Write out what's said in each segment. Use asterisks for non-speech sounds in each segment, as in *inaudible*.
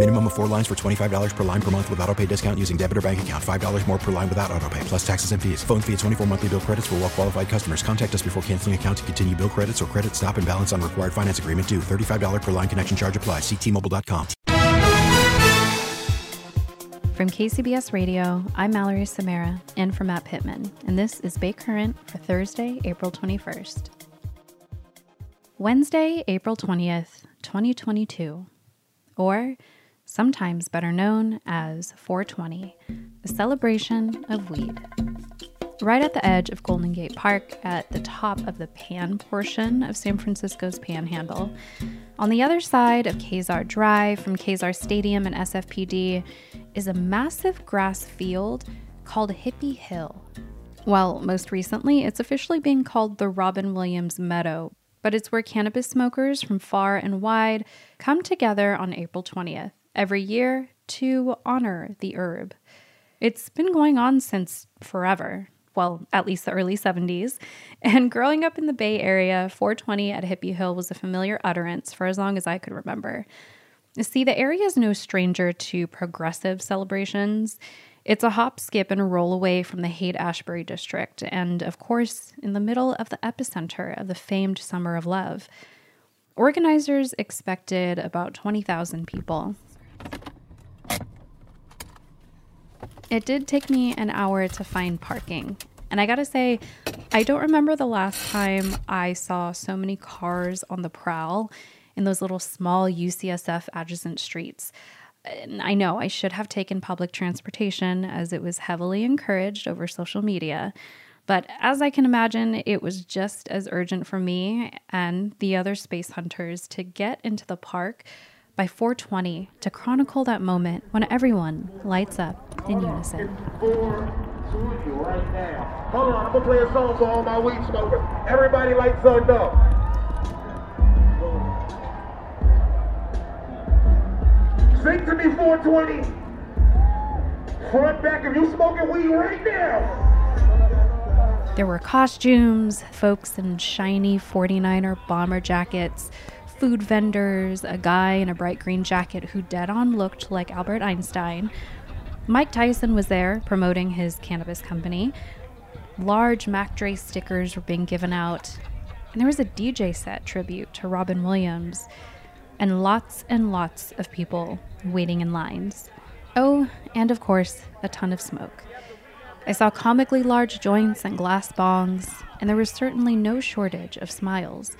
Minimum of four lines for $25 per line per month with auto pay discount using debit or bank account. $5 more per line without auto pay, plus taxes and fees. Phone fee at 24 monthly bill credits for well qualified customers. Contact us before canceling account to continue bill credits or credit stop and balance on required finance agreement due. $35 per line connection charge applies. Ctmobile.com. From KCBS Radio, I'm Mallory Samara, and for Matt Pittman, and this is Bay Current for Thursday, April 21st. Wednesday, April 20th, 2022, or sometimes better known as 420, the celebration of weed. Right at the edge of Golden Gate Park, at the top of the Pan portion of San Francisco's Panhandle, on the other side of Kezar Drive from Kezar Stadium and SFPD is a massive grass field called Hippie Hill. Well, most recently, it's officially being called the Robin Williams Meadow, but it's where cannabis smokers from far and wide come together on April 20th every year to honor the herb. It's been going on since forever, well, at least the early 70s. And growing up in the Bay Area, 420 at Hippie Hill was a familiar utterance for as long as I could remember. See, the area is no stranger to progressive celebrations. It's a hop, skip, and roll away from the Haight Ashbury district, and of course, in the middle of the epicenter of the famed Summer of Love. Organizers expected about 20,000 people. It did take me an hour to find parking. And I gotta say, I don't remember the last time I saw so many cars on the prowl in those little small UCSF adjacent streets. And I know I should have taken public transportation as it was heavily encouraged over social media. But as I can imagine, it was just as urgent for me and the other space hunters to get into the park by 420 to chronicle that moment when everyone lights up in unison. right. Hold on, I'm gonna play a song for all my weed smokers. Everybody lights up. Sing to me 420. Front, back, if you smoking weed right now. There were costumes, folks in shiny 49er bomber jackets, food vendors, a guy in a bright green jacket who dead on looked like Albert Einstein. Mike Tyson was there promoting his cannabis company. Large Mac Dre stickers were being given out. And there was a DJ set tribute to Robin Williams. And lots and lots of people waiting in lines. Oh, and of course, a ton of smoke. I saw comically large joints and glass bongs, and there was certainly no shortage of smiles.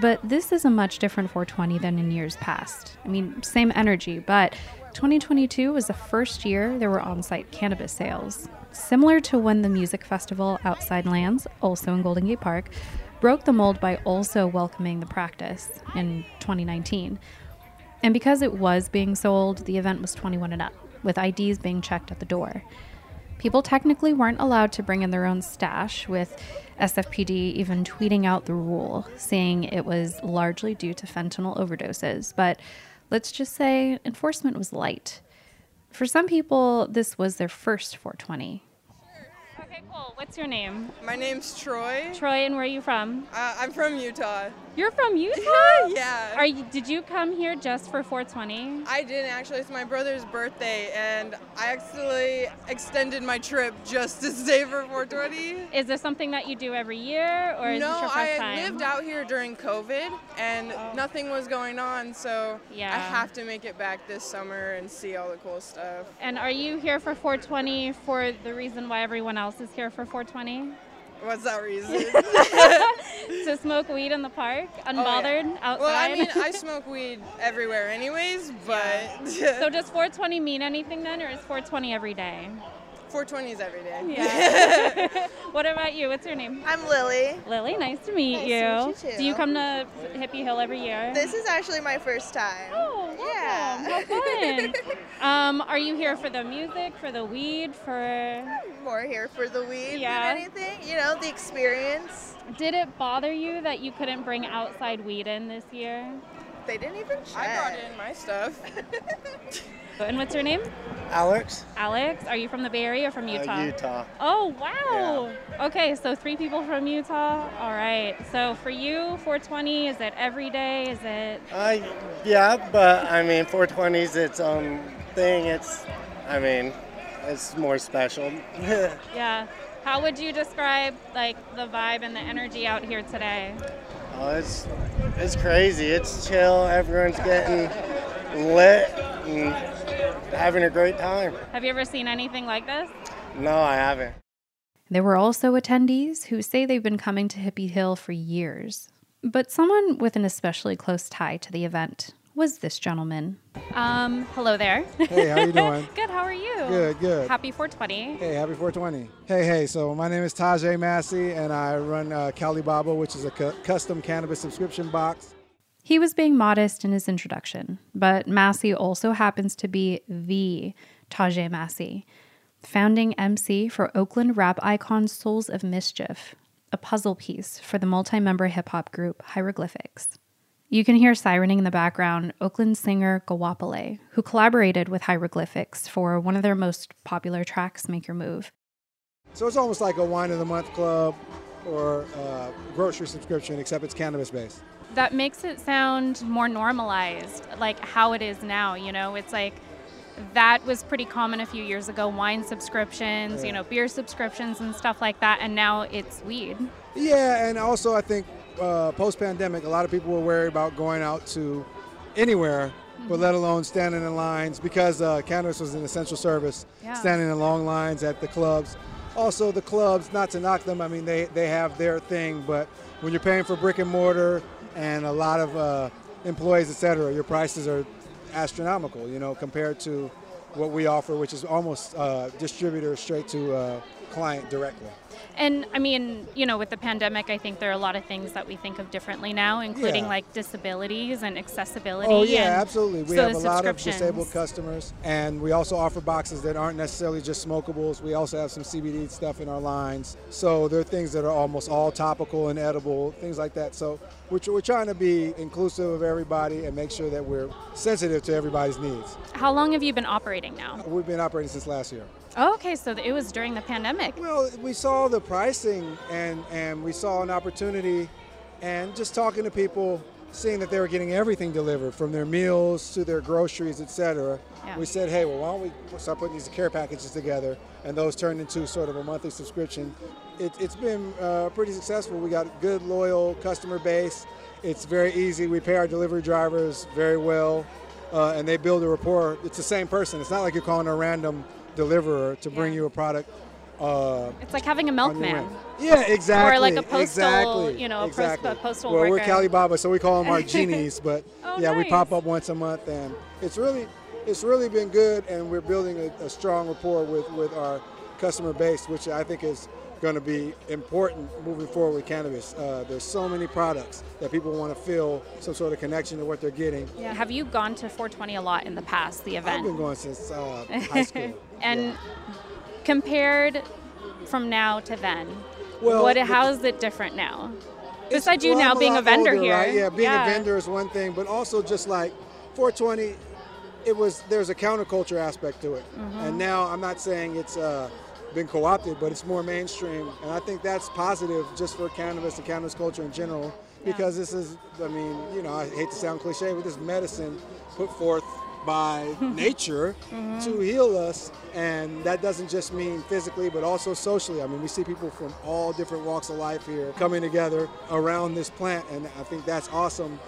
But this is a much different 420 than in years past. I mean, same energy, but 2022 was the first year there were on site cannabis sales. Similar to when the music festival Outside Lands, also in Golden Gate Park, broke the mold by also welcoming the practice in 2019. And because it was being sold, the event was 21 and up, with IDs being checked at the door. People technically weren't allowed to bring in their own stash, with SFPD even tweeting out the rule, saying it was largely due to fentanyl overdoses. But let's just say enforcement was light. For some people, this was their first 420. Okay, cool. What's your name? My name's Troy. Troy, and where are you from? Uh, I'm from Utah. You're from *laughs* Utah? yeah. Are you? Did you come here just for 420? I didn't actually. It's my brother's birthday, and I actually extended my trip just to stay for 420. Is this something that you do every year, or is no, this your first I time? lived out here during COVID, and oh. nothing was going on, so Yeah. I have to make it back this summer and see all the cool stuff. And are you here for 420 for the reason why everyone else is here for 420? What's that reason? *laughs* *laughs* to smoke weed in the park, oh, unbothered, Oh, yeah. outside? Well, I mean, I *laughs* smoke weed everywhere, anyways. But so does 420 mean anything then, or is 420 every day? 420 is every day. Yeah. *laughs* what about you? What's your name? I'm Lily. Lily, nice to meet Nice you. to meet you too. Do you come to Hippie Hill every year? This is actually my first time. Oh, yeah. How fun. *laughs* um, are you here for the music, for the weed, for More here for the weed Yeah. than anything. You know, the experience. Did it bother you that you couldn't bring outside weed in this year? They didn't even check. I brought in my stuff. *laughs* And what's your name? Alex, Alex. Are you from the Bay Area or from uh, Utah? Utah. Oh, wow. Okay, so three people from Utah. All right. So for you, 420, is it every day? Is it. Uh, yeah, but I mean, 420 is its own thing. It's, I mean, it's more special. *laughs* Yeah. How would you describe like the vibe and the energy out here today? oh, it's, it's crazy. It's chill. Everyone's getting lit and having a great time. Have you ever seen anything like this? No, I haven't. There were also attendees who say they've been coming to Hippie Hill for years. But someone with an especially close tie to the event was this gentleman. Um, hello there. Hey, how are you doing? *laughs* good. How are you? Good, good. Happy 420. Hey, happy 420. Hey, hey, so my name is Tajai Massey, and I run uh, Cali Baba, which is a cu- custom cannabis subscription box. He was being modest in his introduction, but Massey also happens to be the Tajai Massey, founding MC for Oakland rap icon Souls of Mischief, a puzzle piece for the multi member hip hop group Hieroglyphics. You can hear sirening in the background Oakland singer Goapele, who collaborated with Hieroglyphics for one of their most popular tracks, Make Your Move. So it's almost like a wine of the month club or uh, grocery subscription, except it's cannabis based. That makes it sound more normalized, like how it is now. You know, it's like that was pretty common a few years ago wine subscriptions, you know, beer subscriptions and stuff like that. And now it's weed. Yeah, and also I think uh, post pandemic, a lot of people were worried about going out to anywhere, but let alone standing in lines because uh, cannabis was an essential service, Yeah. standing in long lines at the clubs. Also, the clubs, not to knock them, I mean, they, they have their thing, but when you're paying for brick and mortar and a lot of uh, employees, et cetera, your prices are astronomical, you know, compared to what we offer, which is almost uh, distributor straight to uh, client directly. And I mean, you know, with the pandemic, I think there are a lot of things that we think of differently now, including Yeah. like disabilities and accessibility. Oh yeah, absolutely. We so have a lot of disabled customers, and we also offer boxes that aren't necessarily just smokables. We also have some CBD stuff in our lines. So there are things that are almost all topical and edible, things like that. So we're, we're trying to be inclusive of everybody and make sure that we're sensitive to everybody's needs. How long have you been operating now? We've been operating since last year. Oh, okay, so it was during the pandemic. Well, we saw the pricing and, and we saw an opportunity and just talking to people, seeing that they were getting everything delivered from their meals to their groceries, etc. Yeah. We said, hey, well, why don't we start putting these care packages together? And those turned into sort of a monthly subscription. It, it's been uh, pretty successful. We got a good, loyal customer base. It's very easy. We pay our delivery drivers very well, uh, and they build a rapport. It's the same person. It's not like you're calling a random deliverer to bring you a product. Uh, It's like having a milkman. Yeah, exactly. Or like a postal, exactly, you know, a exactly. a postal well, we're worker. Cali Baba, so we call them our *laughs* genies. But *laughs* Oh, yeah, we pop up once a month, and it's really, it's really been good, and we're building a, a strong rapport with with our customer base, which I think is going to be important moving forward with cannabis. Uh, there's so many products that people want to feel some sort of connection to what they're getting. Yeah. Have you gone to 420 a lot in the past, the event? I've been going since uh, high school. *laughs* and compared from now to then, Well, what? How is it different now? Besides you well, now I'm being a lot vendor older, here, right? Yeah, being a vendor is one thing, but also just like 420, it was there's a counterculture aspect to it, Mhm. and now I'm not saying it's uh, been co-opted, but it's more mainstream, and I think that's positive just for cannabis and cannabis culture in general, because this is, I mean, you know, I hate to sound cliche, but this medicine put forth by *laughs* nature Mhm. to heal us, and that doesn't just mean physically, but also socially. I mean, we see people from all different walks of life here coming together around this plant, and I think that's awesome.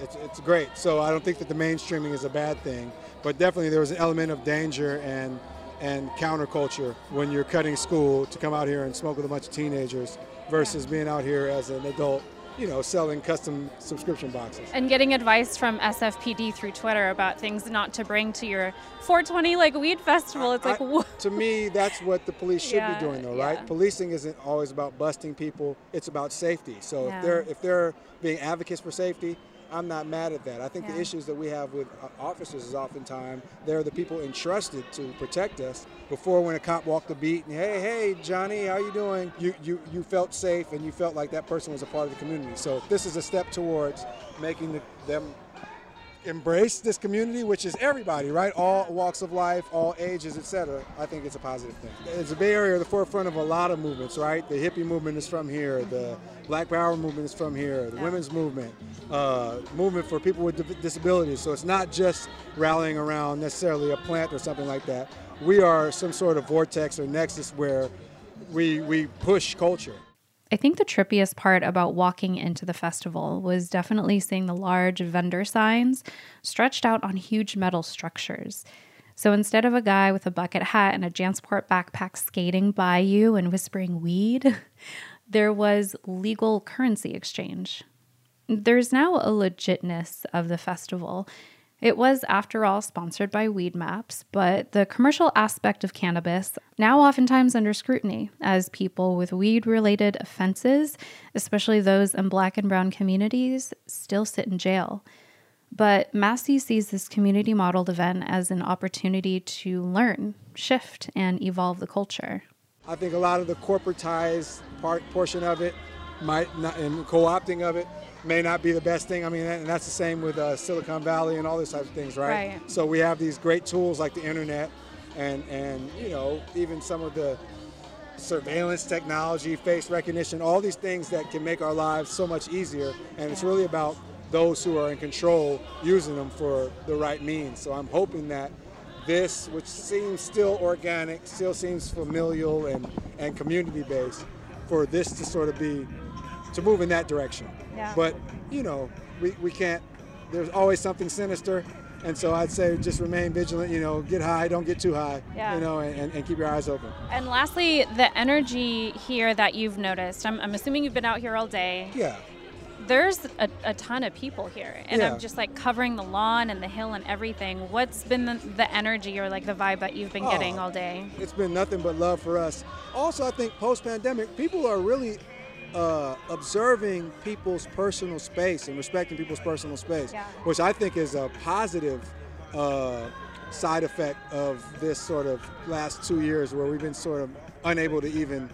It's, it's great. So I don't think that the mainstreaming is a bad thing, but definitely there was an element of danger and and counterculture when you're cutting school to come out here and smoke with a bunch of teenagers versus being out here as an adult, you know, selling custom subscription boxes. And getting advice from SFPD through Twitter about things not to bring to your 420 like weed festival. It's like, I, to me, that's what the police should Yeah, be doing, though, yeah. right? Policing isn't always about busting people; it's about safety. So Yeah. if they're if they're being advocates for safety, I'm not mad at that. I think the issues that we have with officers is oftentimes they're the people entrusted to protect us. Before, when a cop walked the beat and hey, hey, Johnny, how you doing? You you you felt safe and you felt like that person was a part of the community. So this is a step towards making the, them embrace this community, which is everybody, right? All walks of life, all ages, etc. I think it's a positive thing. It's the Bay Area the forefront of a lot of movements, right? The hippie movement is from here. The Black Power movement is from here. The women's movement, uh, movement for people with disabilities. So it's not just rallying around necessarily a plant or something like that. We are some sort of vortex or nexus where we we push culture. I think the trippiest part about walking into the festival was definitely seeing the large vendor signs stretched out on huge metal structures. So instead of a guy with a bucket hat and a Jansport backpack skating by you and whispering weed, *laughs* there was legal currency exchange. There's now a legitness of the festival. It was, after all, sponsored by Weed Maps, but the commercial aspect of cannabis now oftentimes under scrutiny as people with weed related offenses, especially those in black and brown communities, still sit in jail. But Massey sees this community modeled event as an opportunity to learn, shift, and evolve the culture. I think a lot of the corporatized part portion of it might not, and co-opting of it may not be the best thing. I mean, and that's the same with uh, Silicon Valley and all those types of things, right? Right. So we have these great tools like the internet, and and you know even some of the surveillance technology, face recognition, all these things that can make our lives so much easier. And it's really about those who are in control using them for the right means. So I'm hoping that this, which seems still organic, still seems familial and, and community based, for this to sort of be, to move in that direction. Yeah. But, you know, we, we can't, there's always something sinister. And so I'd say just remain vigilant, you know, get high, don't get too high, Yeah. you know, and, and keep your eyes open. And lastly, the energy here that you've noticed. I'm, I'm assuming you've been out here all day. Yeah. There's a, a ton of people here, and Yeah. I'm just like covering the lawn and the hill and everything. What's been the, the energy or like the vibe that you've been getting Oh, all day? It's been nothing but love for us. Also, I think post pandemic, people are really uh, observing people's personal space and respecting people's personal space, Yeah. which I think is a positive uh, side effect of this sort of last two years where we've been sort of unable to even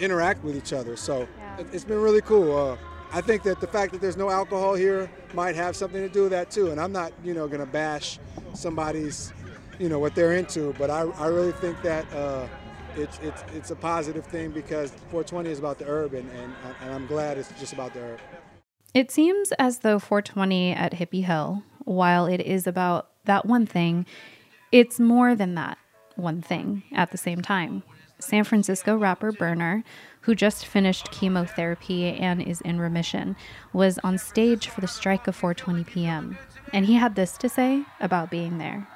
interact with each other. So it, it's been really cool. Uh, I think that the fact that there's no alcohol here might have something to do with that too. And I'm not, you know, going to bash somebody's, you know, what they're into, but I, I really think that uh, it's, it's, it's a positive thing because 420 is about the herb, and, and, and I'm glad it's just about the herb. It seems as though 420 at Hippie Hill, while it is about that one thing, it's more than that one thing at the same time. San Francisco rapper Berner, who just finished chemotherapy and is in remission, was on stage for the strike of 420 p.m. And he had this to say about being there.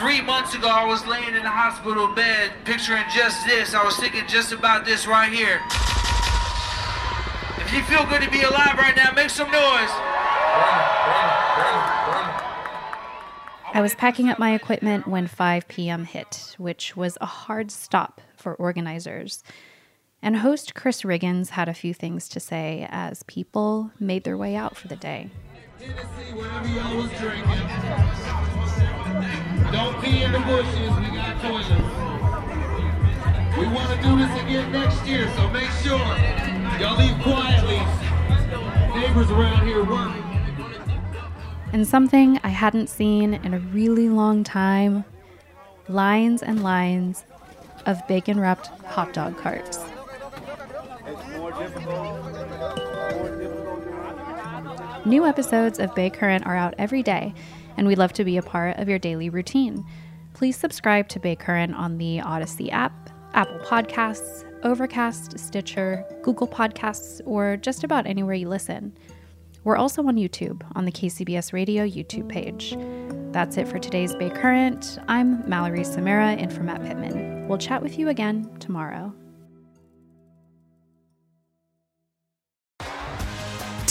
Three months ago, I was laying in the hospital bed, picturing just this. I was thinking just about this right here. If you feel good to be alive right now, make some noise. I was packing up my equipment when 5 p.m. hit, which was a hard stop for organizers. And host Chris Riggins had a few things to say as people made their way out for the day. Whatever y'all was drinking. Don't pee in the bushes. We got toilets. We want to do this again next year, so make sure y'all leave quietly. Neighbors around here work. And something I hadn't seen in a really long time lines and lines of bacon wrapped hot dog carts. New episodes of Bay Current are out every day, and we'd love to be a part of your daily routine. Please subscribe to Bay Current on the Odyssey app, Apple Podcasts, Overcast, Stitcher, Google Podcasts, or just about anywhere you listen. We're also on YouTube on the KCBS Radio YouTube page. That's it for today's Bay Current. I'm Mallory Samara in for Matt Pittman. We'll chat with you again tomorrow.